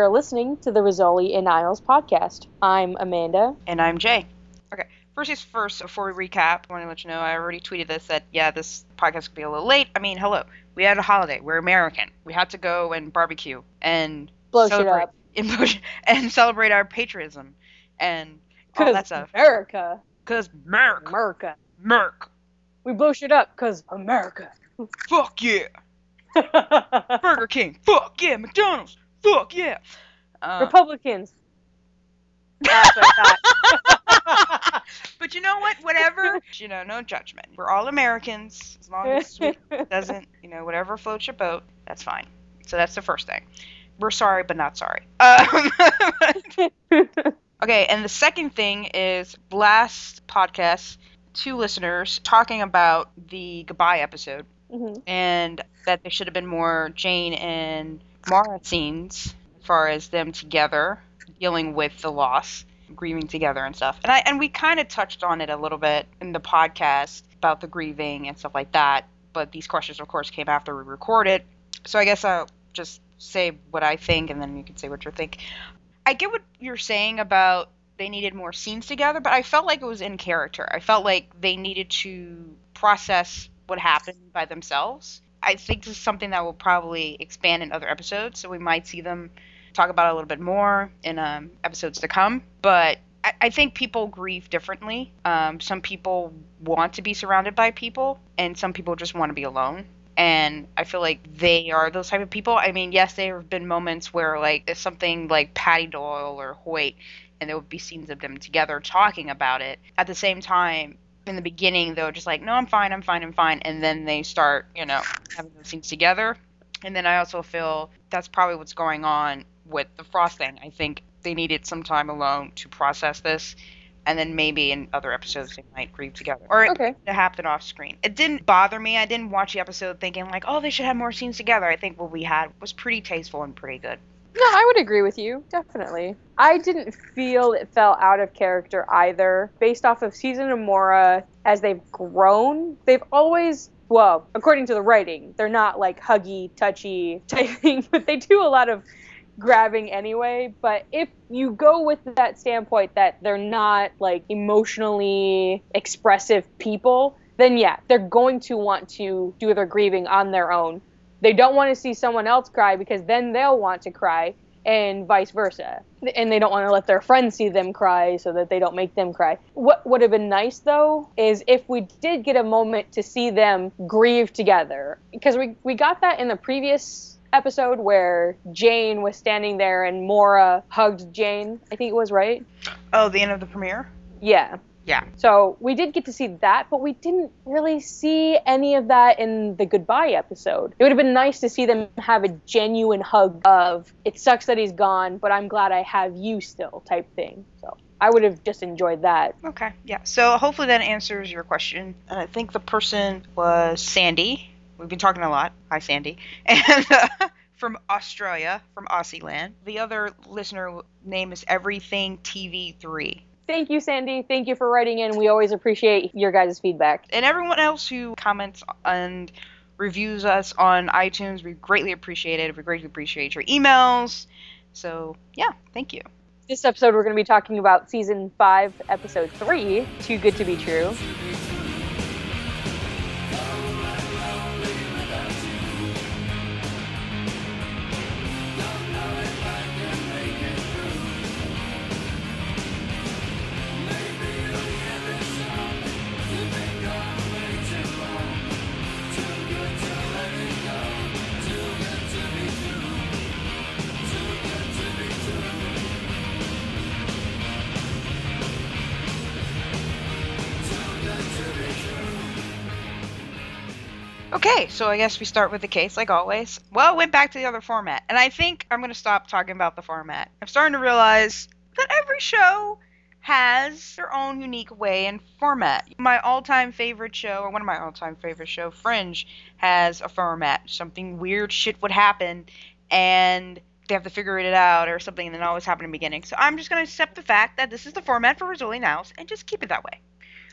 You're listening to the Rizzoli and Isles podcast. I'm Amanda. And I'm Jay. Okay, first things first, before we recap, I want to let you know I already tweeted this that, yeah, this podcast could be a little late. I mean, hello. We had a holiday. We're American. We had to go and barbecue and Blow shit up. and, celebrate our patriotism and all that stuff. America. Because Merc, America. Merc, We blow shit up because America. fuck yeah. Burger King, fuck yeah. McDonald's, fuck yeah. Uh, Republicans. That's what I thought. but you know what? Whatever. you know, no judgment. We're all Americans. As long as it doesn't, you know, whatever floats your boat, that's fine. So that's the first thing. We're sorry, but not sorry. Um, okay, and the second thing is last podcast, two listeners talking about the goodbye episode Mhm. and that there should have been more Jane and Maura scenes as far as them together dealing with the loss, grieving together and stuff. And I and we kind of touched on it a little bit in the podcast about the grieving and stuff like that. But these questions, of course, came after we recorded. So I guess I'll just say what I think, and then you can say what you think. I get what you're saying about they needed more scenes together, but I felt like it was in character. I felt like they needed to process what happened by themselves. I think this is something that will probably expand in other episodes, so we might see them talk about it a little bit more in um, episodes to come. But I, I think people grieve differently. Um, some people want to be surrounded by people, and some people just want to be alone. And I feel like they are those type of people. I mean, yes, there have been moments where like something like Paddy Doyle or Hoyt, and there would be scenes of them together talking about it. At the same time, in the beginning, they're just like, "No, I'm fine, I'm fine, I'm fine," and then they start, you know, having those things together. And then I also feel that's probably what's going on with the Frost thing. I think they needed some time alone to process this, and then maybe in other episodes they might grieve together, or it Okay. it happened off screen. It didn't bother me. I didn't watch the episode thinking like, "Oh, they should have more scenes together." I think what we had was pretty tasteful and pretty good. No, I would agree with you, definitely. I didn't feel it fell out of character either. Based off of Season Mora, as they've grown, they've always, well, according to the writing, they're not like huggy, touchy type thing, but they do a lot of grabbing anyway. But if you go with that standpoint that they're not like emotionally expressive people, then yeah, they're going to want to do their grieving on their own. They don't want to see someone else cry because then they'll want to cry, and vice versa. And they don't want to let their friends see them cry so that they don't make them cry. What would have been nice though is if we did get a moment to see them grieve together. Because we, we got that in the previous episode where Jane was standing there and Maura hugged Jane. I think it was, right? Oh, the end of the premiere. Yeah. Yeah. So we did get to see that, but we didn't really see any of that in the goodbye episode. It would have been nice to see them have a genuine hug of it sucks that he's gone, but I'm glad I have you still type thing. So I would have just enjoyed that. Okay, yeah. So hopefully that answers your question. And I think the person was Sandy. We've been talking a lot. Hi, Sandy. And uh, from Australia, from Aussie land. The other listener name is Everything TV3. Thank you, Sandy. Thank you for writing in. We always appreciate your guys' feedback. And everyone else who comments and reviews us on iTunes, we greatly appreciate it. We greatly appreciate your emails. So, yeah, thank you. This episode, we're going to be talking about season five, episode three, Too Good to Be True. Okay, so I guess we start with the case like always. Well, went back to the other format, and I think I'm going to stop talking about the format. I'm starting to realize that every show has their own unique way and format. My all-time favorite show, or one of my all-time favorite show, Fringe, has a format. Something weird shit would happen, and they have to figure it out or something, and then always happen in the beginning. So I'm just going to accept the fact that this is the format for Rizzoli Nows and just keep it that way.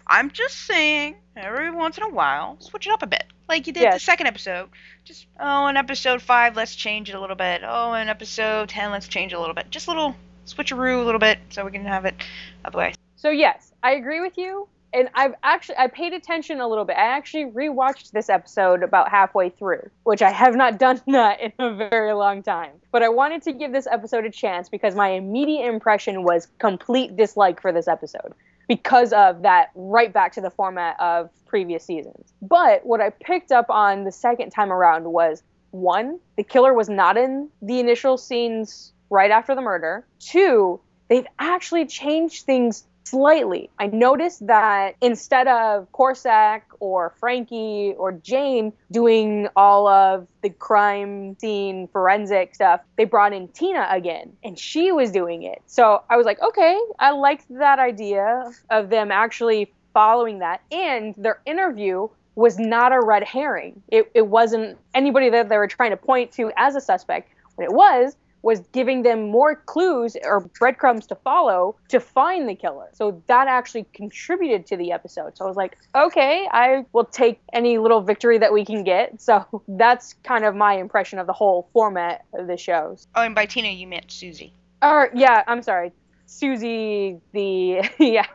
I'm just saying, every once in a while, switch it up a bit. Like you did the second episode. Just, oh, in episode 5, let's change it a little bit. Oh, in episode 10, let's change it a little bit. Just a little switcheroo a little bit so we can have it other way. So yes, I agree with you. And I've actually I paid attention a little bit. I actually rewatched this episode about halfway through, which I have not done that in a very long time. But I wanted to give this episode a chance because my immediate impression was complete dislike for this episode because of that right back to the format of previous seasons. But what I picked up on the second time around was one, the killer was not in the initial scenes right after the murder. Two, they've actually changed things slightly. I noticed that instead of Korsak or Frankie or Jane doing all of the crime scene forensic stuff, they brought in Tina again and she was doing it. So I was like, okay, I liked that idea of them actually following that. And their interview was not a red herring. It, it wasn't anybody that they were trying to point to as a suspect. What it was was giving them more clues or breadcrumbs to follow to find the killer. So that actually contributed to the episode. So I was like, okay, I will take any little victory that we can get. So that's kind of my impression of the whole format of the shows. Oh, and by Tina, you meant Susie. Or yeah, I'm sorry, Susie the yeah.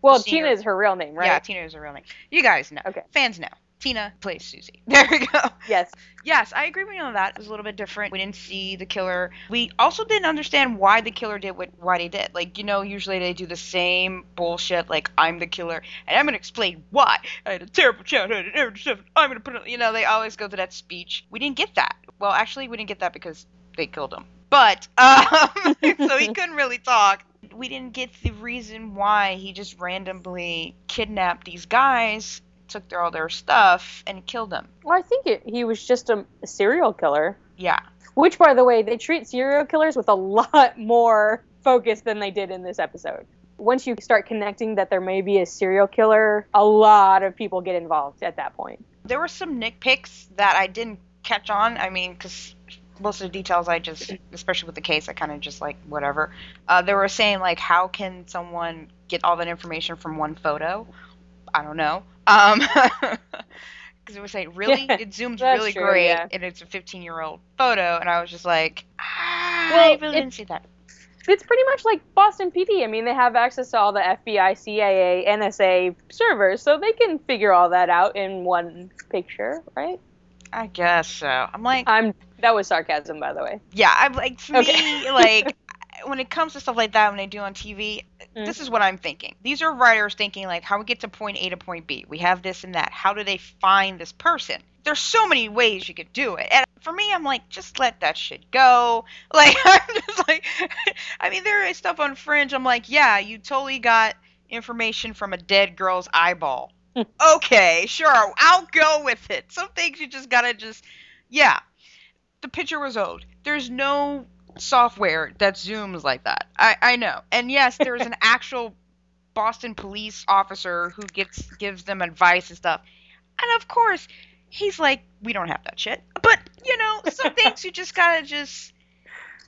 Well, Tina is her real name, right? Yeah, Tina is her real name. You guys know. Okay. Fans know. Tina plays Susie. There we go. Yes. Yes, I agree with you on that. It was a little bit different. We didn't see the killer. We also didn't understand why the killer did what why they did. Like, you know, usually they do the same bullshit, like I'm the killer and I'm gonna explain why. I had a terrible childhood and everything. I'm gonna put it you know, they always go to that speech. We didn't get that. Well actually we didn't get that because they killed him. But um so he couldn't really talk. We didn't get the reason why he just randomly kidnapped these guys, took their all their stuff, and killed them. Well, I think it, he was just a, a serial killer. Yeah. Which, by the way, they treat serial killers with a lot more focus than they did in this episode. Once you start connecting that there may be a serial killer, a lot of people get involved at that point. there were some nitpicks that I didn't catch on. I mean, because most of the details I just, especially with the case, I kind of just like whatever. Uh, they were saying like, how can someone get all that information from one photo? I don't know. Um, because it was saying really, Yeah, it zooms really true, great, yeah. and it's a 15 year old photo, and I was just like, ah, Well, I really didn't see that. It's pretty much like Boston PD. I mean, they have access to all the FBI, CIA, NSA servers, so they can figure all that out in one picture, right? I guess so. I'm like, I'm. That was sarcasm, by the way. yeah, I'm like, for Okay. me, like, when it comes to stuff like that, when they do on TV, Mm. this is what I'm thinking. These are writers thinking like, how we get to point A to point B. We have this and that. How do they find this person? There's so many ways you could do it. And for me, I'm like, just let that shit go. Like, I'm just like, I mean, there is stuff on Fringe. I'm like, yeah, you totally got information from a dead girl's eyeball. okay, sure, I'll go with it. Some things you just gotta just, yeah. The picture was old. There's no software that zooms like that. I, I know. And yes, there's an actual Boston police officer who gets gives them advice and stuff. And of course, he's like, we don't have that shit. But you know, some things you just gotta just,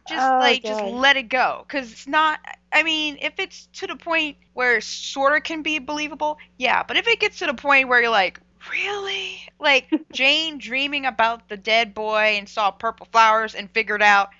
just Oh, like, just let it go, because it's not. I mean, if it's to the point where it sort of can be believable, yeah. But if it gets to the point where you're like, really, like Jane dreaming about the dead boy and saw purple flowers and figured out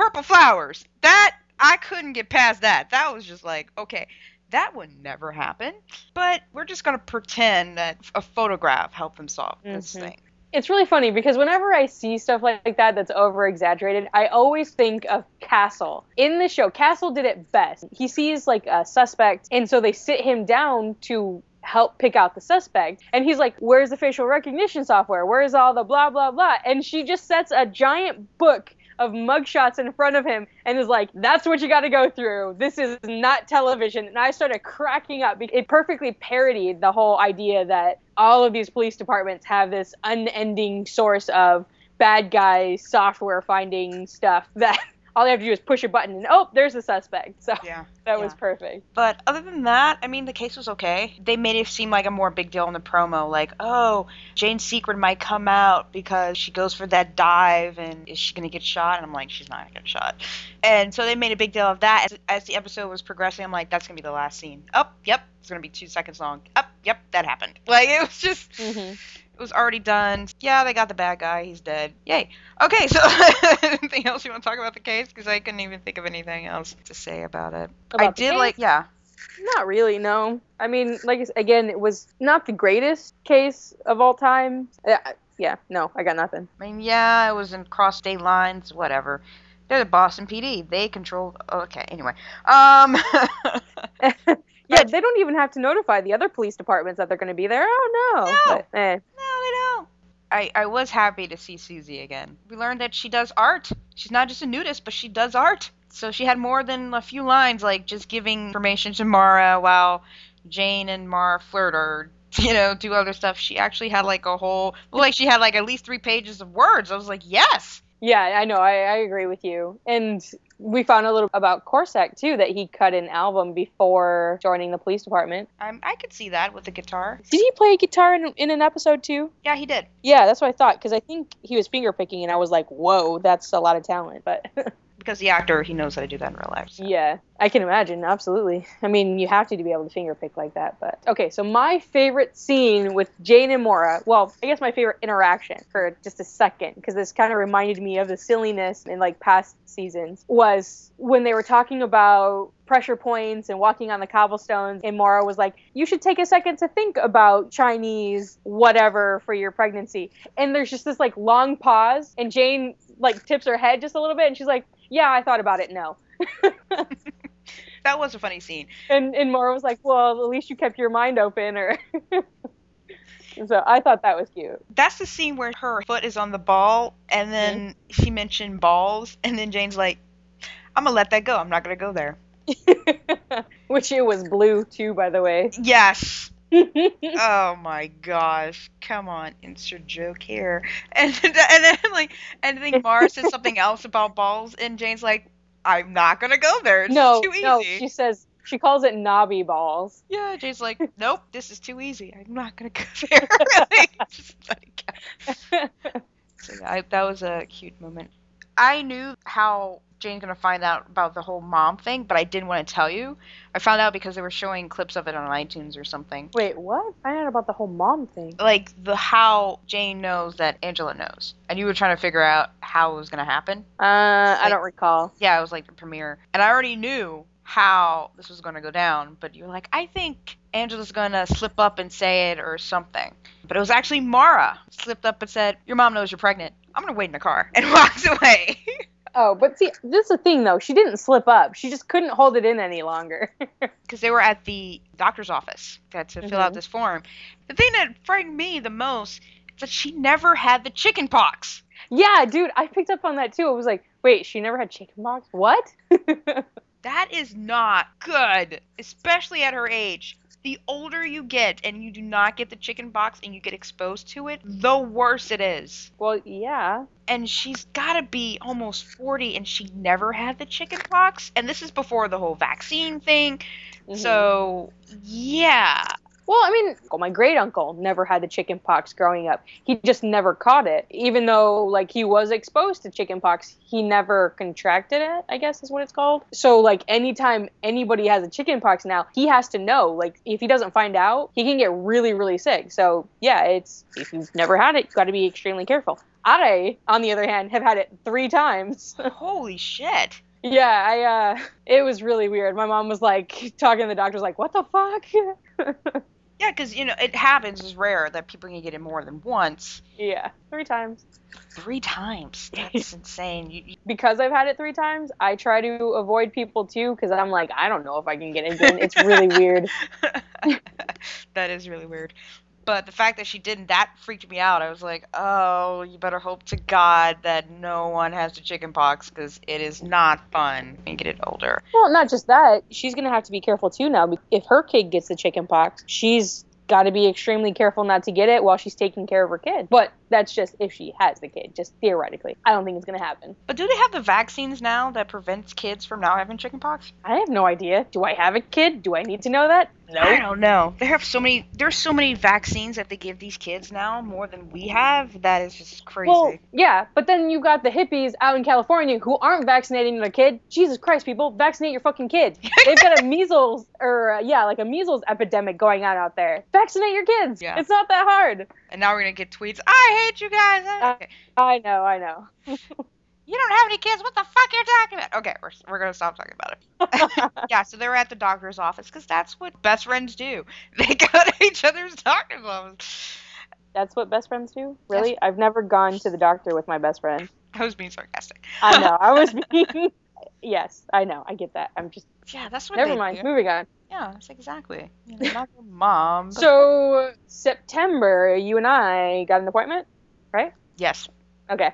purple flowers. That I couldn't get past that. That was just like, okay, that would never happen. But we're just gonna pretend that a photograph helped them solve this Mhm. thing. It's really funny because whenever I see stuff like that that's over exaggerated, I always think of Castle. In the show, Castle did it best. He sees like a suspect, and so they sit him down to help pick out the suspect. And he's like, Where's the facial recognition software? Where's all the blah, blah, blah? And she just sets a giant book of mugshots in front of him and is like, That's what you got to go through. This is not television. And I started cracking up. It perfectly parodied the whole idea that all of these police departments have this unending source of bad guys software finding stuff that all they have to do is push a button and oh there's the suspect so Yeah. that was perfect But other than that, I mean, the case was okay. They made it seem like a more big deal in the promo, like, oh, Jane's secret might come out because she goes for that dive, and is she gonna get shot? And I'm like, she's not gonna get shot. And so they made a big deal of that. As, as the episode was progressing, I'm like, that's gonna be the last scene. Oh, yep, it's gonna be two seconds long. Up, yep, that happened. Like it was just hmm it was already done. Yeah, they got the bad guy. He's dead. Yay. Okay, so anything else you want to talk about the case? Because I couldn't even think of anything else to say about it. I About the did like, yeah. Not really, no. I mean, like again, it was not the greatest case of all time. Uh, yeah, no, I got nothing. I mean, yeah, it was in cross state lines, whatever. They're the Boston PD. They control. Okay, anyway. Um. yeah, they don't even have to notify the other police departments that they're going to be there. Oh no. No. But, eh. No, they don't. I, I was happy to see Susie again. We learned that she does art. She's not just a nudist, but she does art. So she had more than a few lines, like just giving information to Maura while Jane and Maura flirt or, you know, do other stuff. She actually had like a whole, like she had like at least three pages of words. I was like, yes. Yeah, I know. I, I agree with you. And we found a little about Korsak too that he cut an album before joining the police department. I'm, I could see that with the guitar. Did he play guitar in, in an episode too? Yeah, he did. Yeah, that's what I thought because I think he was finger picking, and I was like, "Whoa, that's a lot of talent." But Because the actor, he knows how to do that in real life. so. yeah, I can imagine. Absolutely. I mean, you have to to be able to finger pick like that. But okay, so my favorite scene with Jane and Maura. Well, I guess my favorite interaction for just a second because this kind of reminded me of the silliness in like past seasons was when they were talking about pressure points and walking on the cobblestones and Maura was like you should take a second to think about Chinese whatever for your pregnancy and there's just this like long pause and Jane like tips her head just a little bit and she's like yeah I thought about it no That was a funny scene. and and Maura was like well at least you kept your mind open or so I thought that was cute That's the scene where her foot is on the ball, and then mm-hmm. she mentioned balls, and then Jane's like, "I'm gonna let that go. I'm not gonna go there." which it was blue too by the way Yes. oh my gosh! Come on, insert joke here. And and then like, and I think Maura says something else about balls, and Jane's like, "I'm not gonna go there. It's no too easy." no she says she calls it knobby balls Yeah, Jane's like, "Nope, this is too easy. I'm not gonna go there." like, just like, So yeah, I, that was a cute moment. I knew how Jane's gonna find out about the whole mom thing, but I didn't want to tell you. I found out because they were showing clips of it on iTunes or something. Wait, what? Find out about the whole mom thing. Like the how Jane knows that Angela knows, and you were trying to figure out how it was gonna happen. Uh, I don't recall. Yeah, it was like the premiere, and I already knew how this was gonna go down. But you were like, I think Angela's gonna slip up and say it or something. But it was actually Maura slipped up and said, "Your mom knows you're pregnant. I'm gonna wait in the car," and walks away. Oh, but see, this is the thing though. She didn't slip up. She just couldn't hold it in any longer. because they were at the doctor's office to fill out Mhm. this form. The thing that frightened me the most is that she never had the chicken pox. yeah, dude, I picked up on that too. I was like, wait, she never had chickenpox? What? That is not good, especially at her age. The older you get and you do not get the chicken pox and you get exposed to it, the worse it is. well, yeah. And she's got to be almost 40 and she never had the chicken pox. And this is before the whole vaccine thing. Mhm. So, yeah. Well, I mean, my great uncle never had the chicken pox growing up. He just never caught it. Even though, like, he was exposed to chicken pox, he never contracted it, I guess is what it's called. So, like, anytime anybody has a chicken pox now, he has to know. Like, if he doesn't find out, he can get really, really sick. So, yeah, it's, if you've never had it, you've got to be extremely careful. I, on the other hand, have had it three times. Holy shit. yeah, I, uh, it was really weird. My mom was like, talking to the doctor's like, what the fuck? Yeah, because you know it happens. It's rare that people can get it more than once. yeah, three times. Three times. That's insane. You, you- because I've had it three times, I try to avoid people too because I'm like, I don't know if I can get it again. It's really weird. that is really weird. But the fact that she didn't, that freaked me out. I was like, oh, you better hope to God that no one has the chicken pox because it is not fun when you get it older. Well, not just that, she's gonna have to be careful too now. If her kid gets the chicken pox, she's got to be extremely careful not to get it while she's taking care of her kid. But that's just if she has the kid, just theoretically. I don't think it's gonna happen. But do they have the vaccines now that prevents kids from now having chicken pox? I have no idea. Do I have a kid? Do I need to know that? I don't know. They have so many. There's so many vaccines that they give these kids now, more than we have. That is just crazy. Well, yeah, but then you got the hippies out in California who aren't vaccinating their kid. Jesus Christ, people, vaccinate your fucking kid. They've got a measles or uh, yeah, like a measles epidemic going on out there. Vaccinate your kids. Yeah. It's not that hard. and now we're gonna get tweets. I hate you guys. Okay. I know, I know. You don't have any kids. What the fuck are you talking about? Okay, we're we're gonna stop talking about it. yeah, so they were at the doctor's office because that's what best friends do. They go to each other's doctor's office. That's what best friends do? Really? I've never gone to the doctor with my best friend. I was being sarcastic. I know. I was being Yes, I know. I get that. I'm just Yeah, that's what never mind. do. Moving on. Yeah, that's exactly. You know, not your mom. So September, you and I got an appointment? Right? Yes, Okay.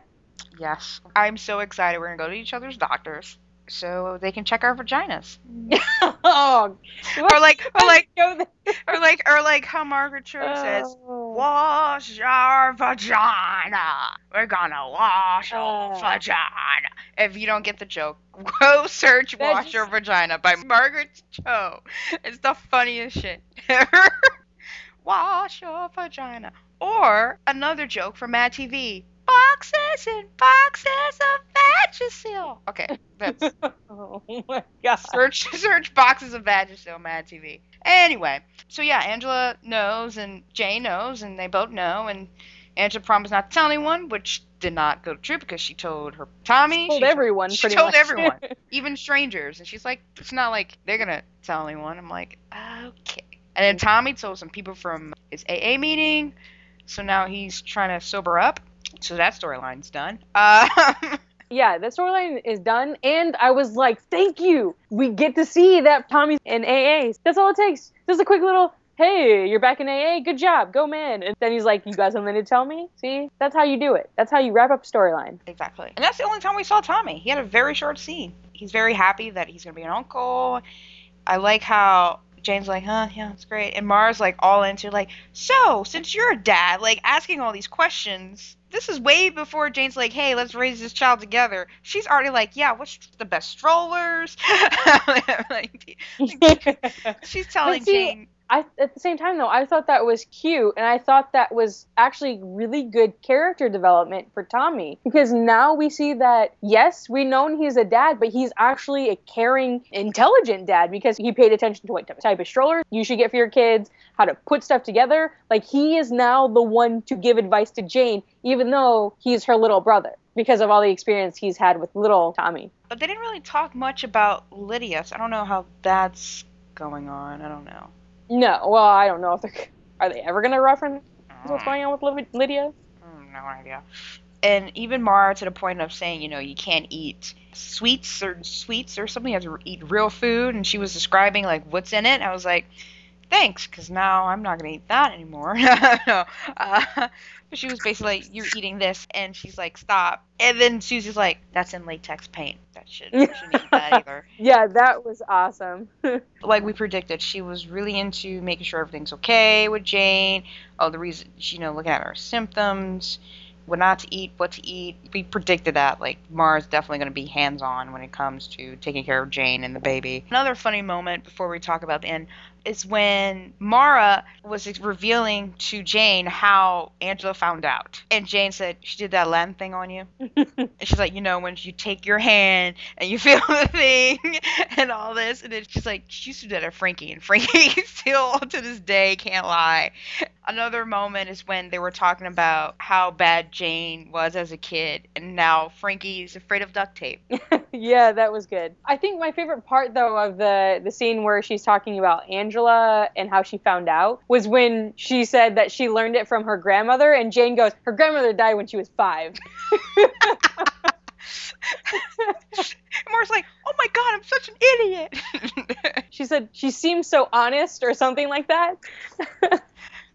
Yes. I'm so excited. We're gonna go to each other's doctors so they can check our vaginas. oh, Or like, or like, or like, or like how Margaret Cho says. Oh. Wash your vagina. We're gonna wash your Oh. vagina. If you don't get the joke, go search Wash just- Your Vagina by Margaret Cho. It's the funniest shit ever. wash your vagina. Or another joke from Mad TV. Boxes and boxes of Vagisil. Okay, that's Oh my god. search search boxes of Vagisil Mad TV. Anyway, so yeah, Angela knows and Jay knows and they both know and Angela promised not to tell anyone, which did not go true because she told her Tommy, told she, everyone she told much. everyone. even strangers, and she's like, it's not like they're gonna tell anyone. I'm like, okay. And then Tommy told some people from his AA meeting, so now he's trying to sober up. So that storyline's done. Uh, yeah, that storyline is done, and I was like, thank you. We get to see that Tommy's in AA. That's all it takes. Just a quick little, hey, you're back in AA. Good job. Go, man. And then he's like, you got something to tell me? See? That's how you do it. That's how you wrap up storyline. Exactly. And that's the only time we saw Tommy. He had a very short scene. He's very happy that he's going to be an uncle. I like how Jane's like, huh, yeah, that's great. And Maura's like all into like, so, since you're a dad, like asking all these questions, this is way before Jane's like, hey, let's raise this child together. She's already like, yeah, what's the best strollers? Like, she's telling see, Jane. I at the same time though, I thought that was cute and I thought that was actually really good character development for Tommy because now we see that yes, we known he's a dad, but he's actually a caring, intelligent dad because he paid attention to what type of stroller you should get for your kids, how to put stuff together. Like he is now the one to give advice to Jane even though he's her little brother because of all the experience he's had with little Tommy. But they didn't really talk much about Lydia, so I don't know how that's going on. I don't know. No, well, I don't know if they're are they ever going to reference what's going on with Lydia? Mm, no idea. And even Maura to the point of saying, you know, you can't eat sweets or sweets or something. You have to eat real food. And she was describing like what's in it. I was like, thanks, because now I'm not gonna eat that anymore. no. Uh, but she was basically like, you're eating this, and she's like, stop. And then Susie's like, that's in latex paint. That should shouldn't eat that either. Yeah, that was awesome. like we predicted, she was really into making sure everything's okay with Jane. All the reason, you know, looking at her symptoms, what not to eat, what to eat. We predicted that. Like Maura's definitely going to be hands-on when it comes to taking care of Jane and the baby. Another funny moment before we talk about the end is when Maura was revealing to Jane how Angela found out, and Jane said she did that Len thing on you. And she's like, you know, when you take your hand and you feel the thing and all this, and then she's like, she used to do that at Frankie, and Frankie still to this day can't lie. Another moment is when they were talking about how bad Jane was as a kid, and now Frankie's afraid of duct tape. yeah, that was good. I think my favorite part though of the the scene where she's talking about Angela and how she found out was when she said that she learned it from her grandmother and Jane goes, "Her grandmother died when she was 5." And Maura's like, oh my god, I'm such an idiot. she said she seems so honest or something like that.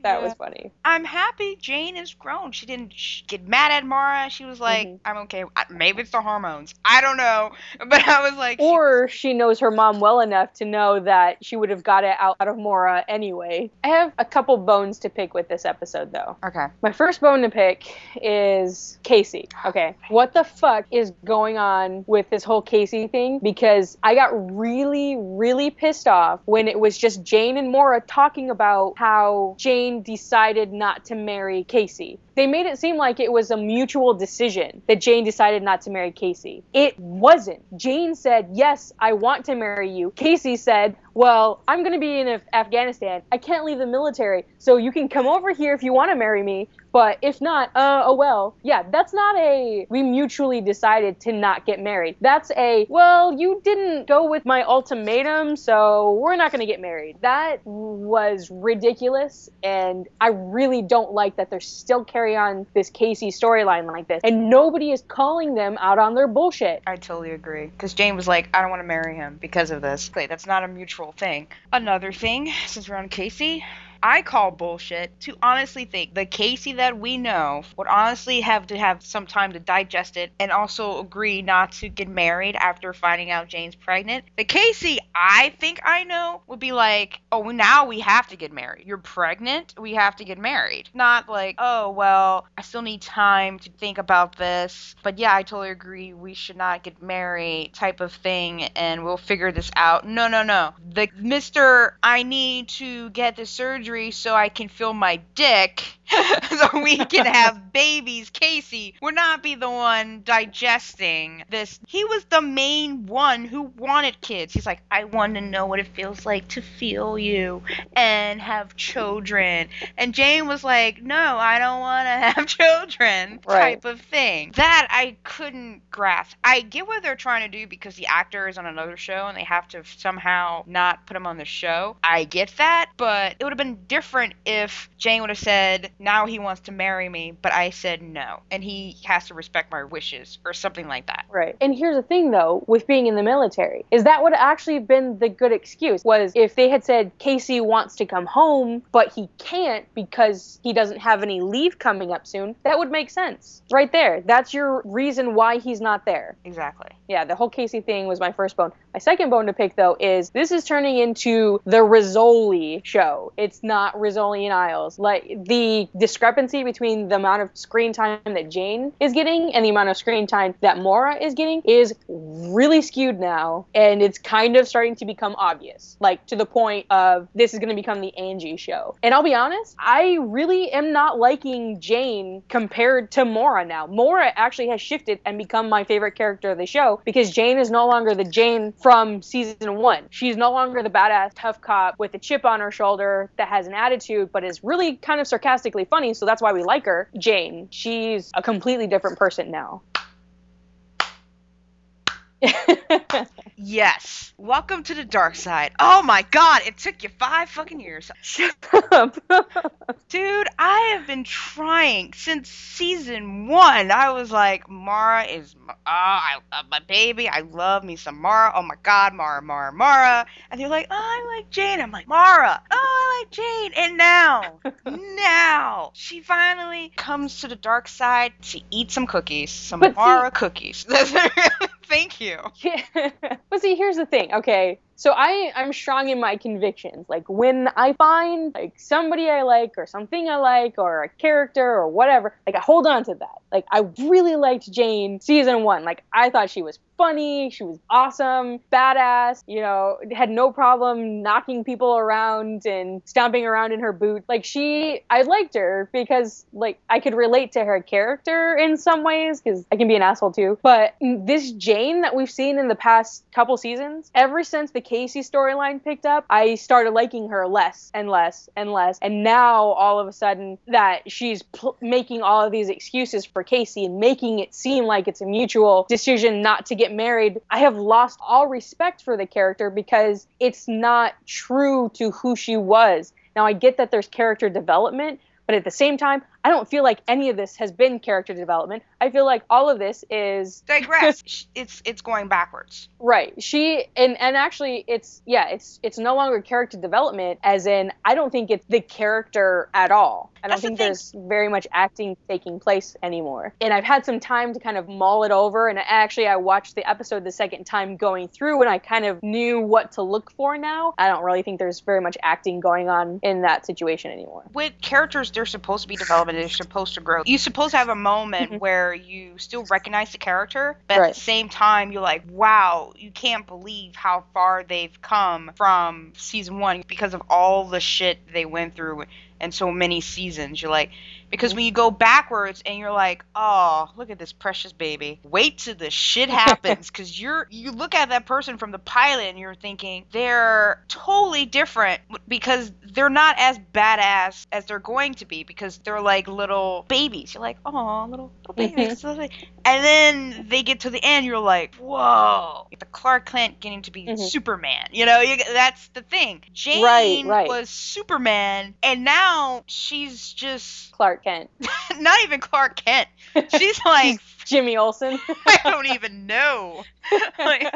That Yeah. was funny. I'm happy Jane is grown. She didn't get mad at Maura. She was like, Mhm. I'm okay. Maybe it's the hormones. I don't know. But I was like, Or she knows her mom well enough to know that she would have got it out, out of Maura anyway. I have a couple bones to pick with this episode, though. okay. My first bone to pick is Casey. Okay. What the fuck is going on with this whole Casey thing? Because I got really, really pissed off when it was just Jane and Maura talking about how Jane decided not to marry Casey. They made it seem like it was a mutual decision that Jane decided not to marry Casey. It wasn't. Jane said, Yes, I want to marry you. Casey said, Well, I'm going to be in Af- Afghanistan. I can't leave the military. So you can come over here if you want to marry me. But if not, uh, oh well. Yeah, that's not a we mutually decided to not get married. That's a well, you didn't go with my ultimatum, so we're not going to get married. That was ridiculous, and I really don't like that they're still carry on this Casey storyline like this, and nobody is calling them out on their bullshit. I totally agree. Because Jane was like, I don't want to marry him because of this. Wait, that's not a mutual thing. Another thing, since we're on Casey, I call bullshit to honestly think the Casey that we know would honestly have to have some time to digest it and also agree not to get married after finding out Jane's pregnant. The Casey I think I know would be like, oh, now we have to get married. You're pregnant, we have to get married. Not like, oh, well, I still need time to think about this. But yeah, I totally agree. We should not get married type of thing and we'll figure this out. No, no, no. The Mr. I need to get the surgery so I can feel my dick so we can have babies. Casey would not be the one digesting this. He was the main one who wanted kids. He's like, I want to know what it feels like to feel you and have children. And Jane was like, No, I don't want to have children. Right. Type of thing. That I couldn't grasp. I get what they're trying to do because the actor is on another show and they have to somehow not put him on the show. I get that, but it would have been different if Jane would have said, Now he wants to marry me, but I said no. And he has to respect my wishes or something like that. Right. And here's the thing though, with being in the military, is that would actually have been the good excuse was if they had said Casey wants to come home, but he can't because he doesn't have any leave coming up soon, that would make sense. Right there. That's your reason why he's not there. Exactly. Yeah, the whole Casey thing was my first bone. My second bone to pick though is this is turning into the Rizzoli show. It's not Rizzoli and Isles. Like the discrepancy between the amount of screen time that Jane is getting and the amount of screen time that Maura is getting is really skewed now, and it's kind of starting to become obvious. Like to the point of this is going to become the Angie show. And I'll be honest, I really am not liking Jane compared to Maura now. Maura actually has shifted and become my favorite character of the show because Jane is no longer the Jane from season one. She's no longer the badass tough cop with a chip on her shoulder that has an attitude but is really kind of sarcastically funny, so that's why we like her. Jane, she's a completely different person now. Yes. Welcome to the dark side. Oh my god, it took you five fucking years. Shut up. Dude, I have been trying since season one. I was like, Maura is, ah, I love my baby. I love me some Maura. Oh my god, Maura, Maura, Maura. And they're like, oh, I like Jane. I'm like, Maura. Oh, I like Jane. And now, now, she finally comes to the dark side to eat some cookies, some But see- Maura cookies. Thank you. Yeah. but see, here's the thing. Okay, so I I'm strong in my convictions. Like when I find like somebody I like or something I like or a character or whatever, like I hold on to that. Like I really liked Jane season one. Like I thought she was funny, she was awesome, badass. You know, had no problem knocking people around and stomping around in her boot. Like she, I liked her because like I could relate to her character in some ways because I can be an asshole too. But this Jane that we've seen in the past couple seasons, ever since the Casey storyline picked up, I started liking her less and less and less. And now all of a sudden that she's pl- making all of these excuses for Casey and making it seem like it's a mutual decision not to get married, I have lost all respect for the character because it's not true to who she was. Now I get that there's character development, but at the same time, I don't feel like any of this has been character development. I feel like all of this is digress. It's it's going backwards. right. She and and actually it's yeah, it's it's no longer character development as in I don't think it's the character at all. I don't That's think thing. there's very much acting taking place anymore. And I've had some time to kind of mull it over and actually I watched the episode the second time going through and I kind of knew what to look for now. I don't really think there's very much acting going on in that situation anymore. with characters they're supposed to be developed they're supposed to grow. You're supposed to have a moment Mhm. where you still recognize the character but at the same time you're like wow you can't believe how far they've come from season one because of all the shit they went through and so many seasons. You're like because when you go backwards and you're like oh look at this precious baby. Wait till the shit happens because you're you look at that person from the pilot and you're thinking they're totally different because they're not as badass as they're going to be because they're like little babies. You're like oh little little babies. And then they get to the end you're like whoa. The clark kent getting to be Mhm. superman you know? You, that's the thing. Jane Right, right. was superman and now she's just Clark Kent. not even clark kent. She's like Jimmy Olsen. i don't even know. Like,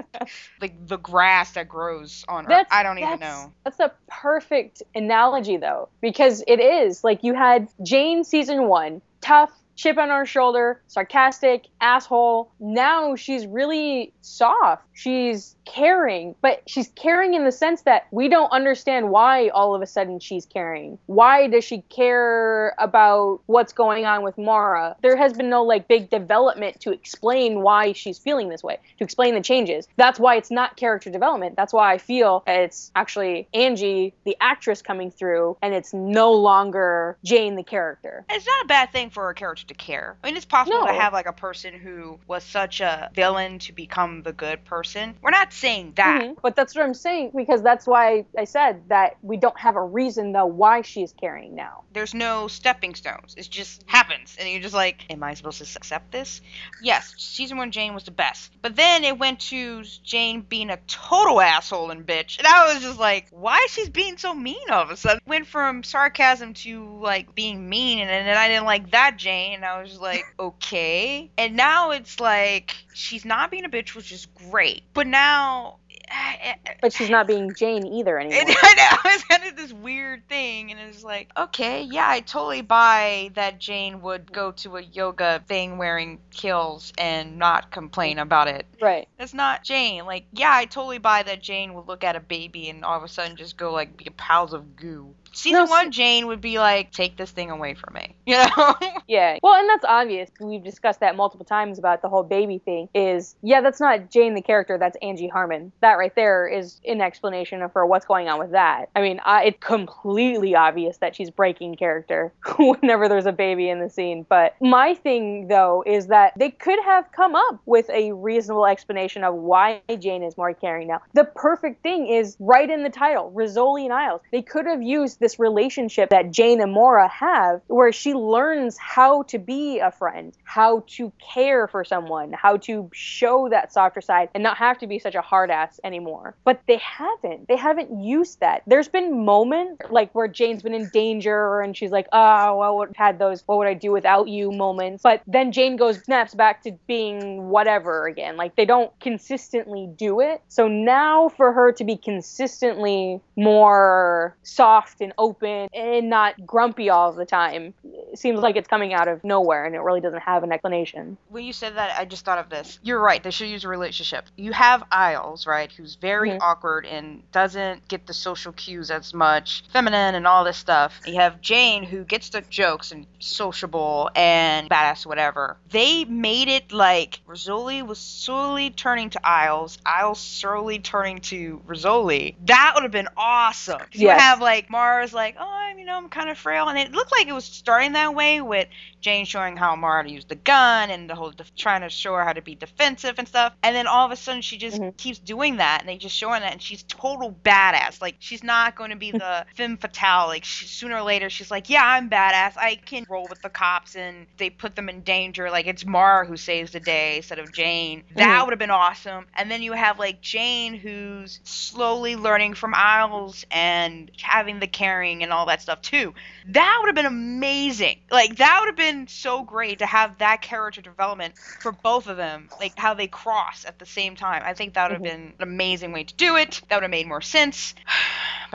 like the grass that grows on earth That's- i don't even know. That's a perfect analogy, though, because it is. Like you had Jane season one, tough, chip on her shoulder, sarcastic, asshole. Now she's really soft. She's caring, but she's caring in the sense that we don't understand why all of a sudden she's caring. Why does she care about what's going on with Maura? There has been no like big development to explain why she's feeling this way, to explain the changes. That's why it's not character development. That's why I feel it's actually Angie, the actress, coming through, and it's no longer Jane, the character. it's not a bad thing for a character to care. I mean, it's possible to have like a person who was such a villain to become the good person. We're not saying that. Mhm. But that's what I'm saying because that's why I said that we don't have a reason though why she's carrying now. There's no stepping stones. It just happens, and you're just like, "Am I supposed to accept this?" Yes, season one Jane was the best, but then it went to Jane being a total asshole and bitch, and I was just like, "Why is she being so mean all of a sudden?" Went from sarcasm to like being mean, and then I didn't like that Jane, and I was like, "Okay," and now it's like she's not being a bitch, which is great, but now. Eh, eh, but she's not being Jane either anymore. It, I know it's kind of this weird thing, and it's like, okay, yeah, I totally buy that Jane would go to a yoga thing wearing heels and not complain about it. right. That's not Jane. Like, yeah, I totally buy that Jane would look at a baby and all of a sudden just go like be piles of goo. Season No, one, Jane would be like, take this thing away from me, you know? Yeah. Well, and that's obvious. We've discussed that multiple times about the whole baby thing. Is yeah, that's not Jane the character. That's Angie Harmon. That right there is an explanation for what's going on with that. I mean, I, it's completely obvious that she's breaking character whenever there's a baby in the scene. But my thing though is that they could have come up with a reasonable explanation of why Jane is more caring now. The perfect thing is right in the title, Rizzoli and Isles. They could have used this relationship that Jane and Maura have, where she learns how to be a friend, how to care for someone, how to show that softer side, and not have to be such a hard ass anymore. But they haven't. They haven't used that. There's been moments like where Jane's been in danger and she's like, oh, well, what had those what would I do without you moments. But then Jane goes snaps back to being whatever again. Like they don't consistently do it. So now for her to be consistently more soft and open and not grumpy all the time it seems like it's coming out of nowhere and it really doesn't have an explanation. when you said that, I just thought of this. You're right. They should use a relationship. You have Isles, right, who's very Mhm. awkward and doesn't get the social cues as much, feminine and all this stuff. You have Jane, who gets the jokes and sociable and badass, whatever. They made it like Rizzoli was slowly turning to Isles, Isles slowly turning to Rizzoli. That would have been awesome. 'Cause You have like Mars, like, oh, I'm, you know, I'm kind of frail, and it looked like it was starting that way with Jane showing how Maura to use the gun and the whole def- trying to show her how to be defensive and stuff. And then all of a sudden she just Mhm. keeps doing that and they just showing that and she's total badass. Like she's not going to be the femme fatale. Like she, sooner or later she's like, yeah, I'm badass. I can roll with the cops and they put them in danger. Like it's Maura who saves the day instead of Jane. That Mhm. would have been awesome. And then you have like Jane who's slowly learning from Isles and having the caring and all that stuff too. That would have been amazing. Like that would have been so great to have that character development for both of them. Like how they cross at the same time. I think that would have Mhm. been an amazing way to do it. That would have made more sense.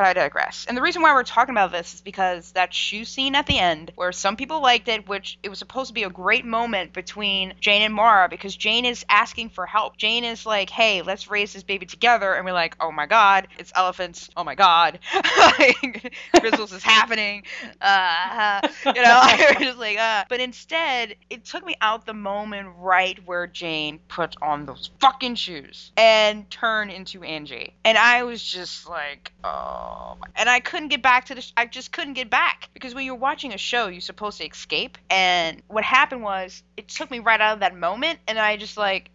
But I digress. And the reason why we're talking about this is because that shoe scene at the end, where some people liked it, which it was supposed to be a great moment between Jane and Maura, because Jane is asking for help. Jane is like, "Hey, let's raise this baby together," and we're like, "Oh my God, it's elephants! Oh my God, Rizzles is happening!" Uh, you know, we're just like, uh. But instead, it took me out the moment right where Jane put on those fucking shoes and turned into Angie, and I was just like, oh, and I couldn't get back to the. Sh- I just couldn't get back. Because when you're watching a show, you're supposed to escape, and what happened was it took me right out of that moment, and I just like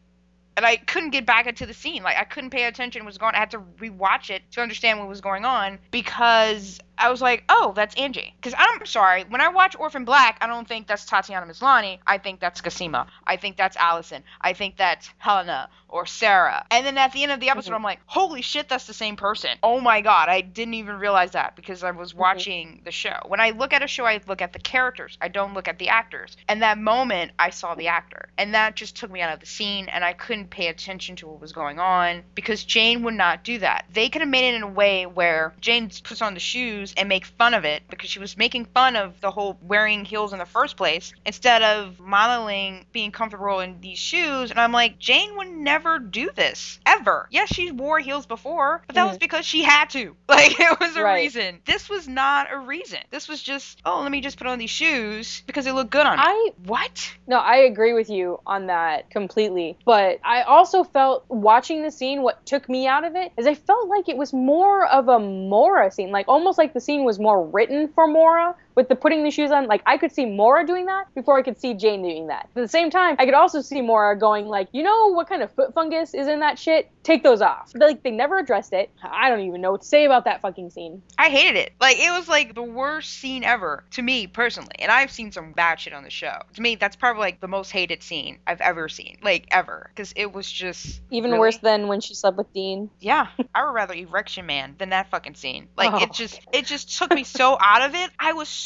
and I couldn't get back into the scene. Like I couldn't pay attention. What was going. I had to rewatch it to understand what was going on because I was like, oh, that's Angie. Because I'm sorry, when I watch Orphan Black, I don't think that's Tatiana Maslany. I think that's Cosima. I think that's Alison. I think that's Helena or Sarah. And then at the end of the episode, Mhm. I'm like, holy shit, that's the same person. Oh my god, I didn't even realize that because I was watching the show. When I look at a show, I look at the characters. I don't look at the actors. And that moment, I saw the actor, and that just took me out of the scene, and I couldn't pay attention to what was going on because Jane would not do that. They could have made it in a way where Jane puts on the shoes and make fun of it because she was making fun of the whole wearing heels in the first place instead of modeling being comfortable in these shoes. And I'm like, Jane would never do this ever. Yes, she wore heels before, but that was Mhm. because she had to. Like it was a Right. reason. This was not a reason. This was just, oh, let me just put on these shoes because they look good on me. I what? No, I agree with you on that completely. But I also felt watching the scene, what took me out of it is I felt like it was more of a Maura scene, like almost like the scene was more written for Maura with the putting the shoes on. Like I could see Maura doing that before I could see Jane doing that. At the same time, I could also see Maura going like, you know what kind of foot fungus is in that shit? Take those off. Like they never addressed it. I don't even know what to say about that fucking scene. I hated it. Like it was like the worst scene ever to me personally. And I've seen some bad shit on the show. To me, that's probably like the most hated scene I've ever seen, like ever, because it was just Even really- worse than when she slept with Dean. Yeah, I would rather Erection Man than that fucking scene. Like Oh. it just it just took me so out of it. I was so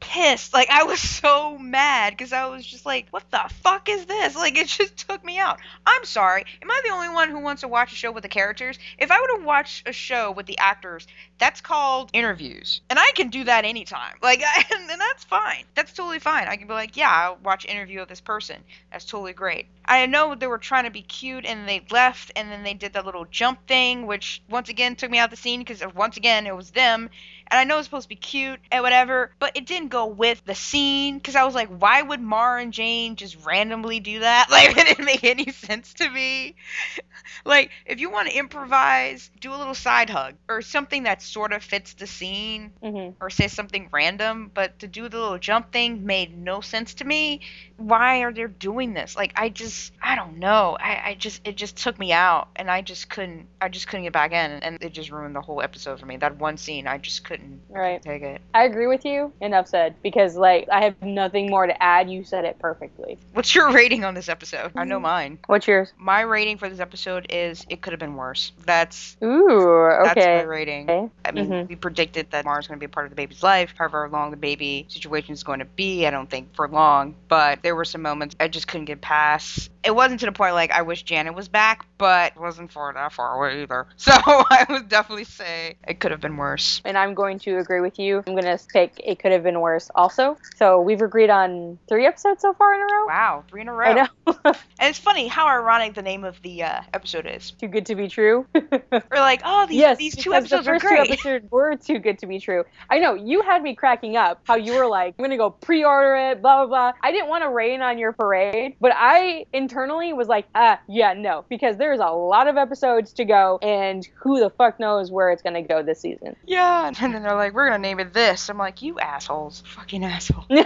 pissed. Like I was so mad because I was just like, what the fuck is this? Like it just took me out. I'm sorry. Am I the only one who wants to watch a show with the characters? If I were to watch a show with the actors, that's called interviews, and I can do that anytime. Like and, and that's fine. That's totally fine. I can be like, yeah, I'll watch interview of this person. That's totally great. I know they were trying to be cute and they left and then they did that little jump thing, which once again took me out the scene because once again it was them. And I know it's supposed to be cute and whatever, but it didn't go with the scene because I was like, why would Mar and Jane just randomly do that? Like, it didn't make any sense to me. like, if you want to improvise, do a little side hug or something that sort of fits the scene hmm or say something random, but to do the little jump thing made no sense to me. Why are they doing this? Like I just I don't know. I, I just it just took me out and I just couldn't I just couldn't get back in and it just ruined the whole episode for me. That one scene I just couldn't Right. take it. I agree with you. Enough said. Because like I have nothing more to add. You said it perfectly. What's your rating on this episode? I know mine. What's yours? My rating for this episode is it could have been worse. That's Ooh, okay. That's my rating. Okay. I mean, Mhm. we predicted that Mars is going to be a part of the baby's life. However long the baby situation is going to be, I don't think for long. But there were some moments I just couldn't get past. It wasn't to the point like I wish Janet was back, but it wasn't far that far away either. So I would definitely say it could have been worse. And I'm going to agree with you. I'm gonna pick it could have been worse also. So we've agreed on three episodes so far in a row. Wow, three in a row. I know. And it's funny how ironic the name of the uh, episode is. too good to be true. We're like, oh, these yes, these two episodes the are first great. two episodes were too good to be true. I know you had me cracking up. How you were like, I'm gonna go pre-order it, blah blah blah. I didn't want to rain on your parade, but I internally was like, ah, yeah, no, because there's a lot of episodes to go, and who the fuck knows where it's gonna go this season. yeah, and then they're like, we're gonna name it this. I'm like, you assholes, fucking asshole.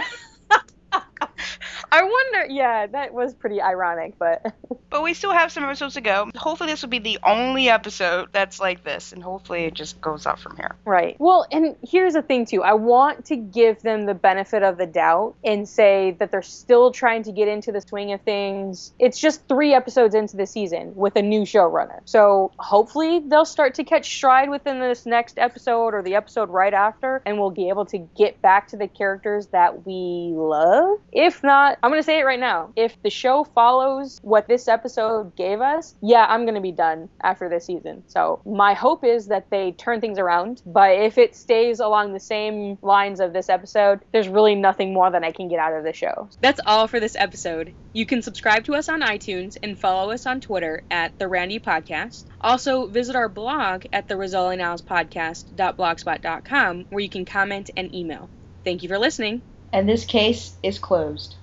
I wonder. Yeah, that was pretty ironic, but But we still have some episodes to go. Hopefully, this will be the only episode that's like this, and hopefully, it just goes up from here. right. Well, and here's the thing too. I want to give them the benefit of the doubt and say that they're still trying to get into the swing of things. It's just three episodes into the season with a new showrunner, so hopefully they'll start to catch stride within this next episode or the episode right after, and we'll be able to get back to the characters that we love. If not, I'm gonna say it right now. If the show follows what this episode gave us, yeah, I'm gonna be done after this season. So my hope is that they turn things around. But if it stays along the same lines of this episode, there's really nothing more that I can get out of the show. That's all for this episode. You can subscribe to us on iTunes and follow us on Twitter at the Randy Podcast. Also, visit our blog at the Podcast.blogspot.com where you can comment and email. Thank you for listening. And this case is closed.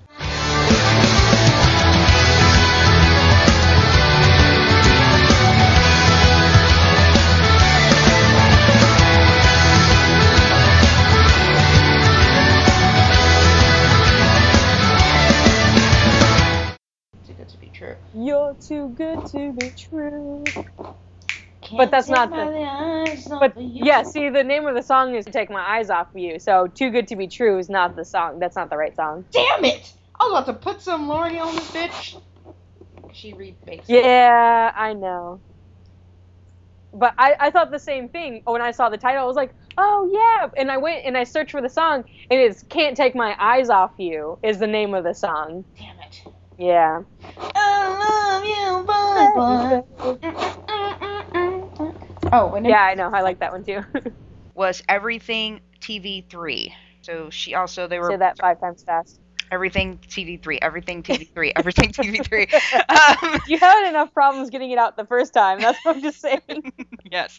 Too good to be true. You're too good to be true. But that's not the- But yeah, see, the name of the song is "Take My Eyes Off You." So "Too Good to Be True" is not the song. That's not the right song. Damn it! I was about to put some Lordy on this bitch. She rebased. Yeah, I know. But I, I thought the same thing when I saw the title. I was like, oh yeah, and I went and I searched for the song, and it's "Can't Take My Eyes Off You" is the name of the song. Damn it. Yeah. I love you, boy. boy. Oh, and Yeah, I know. I like that one too. was everything TV three. So she also they were Say that five times fast. everything TV three, everything TV three, everything TV three. Um, You had enough problems getting it out the first time. That's what I'm just saying. yes.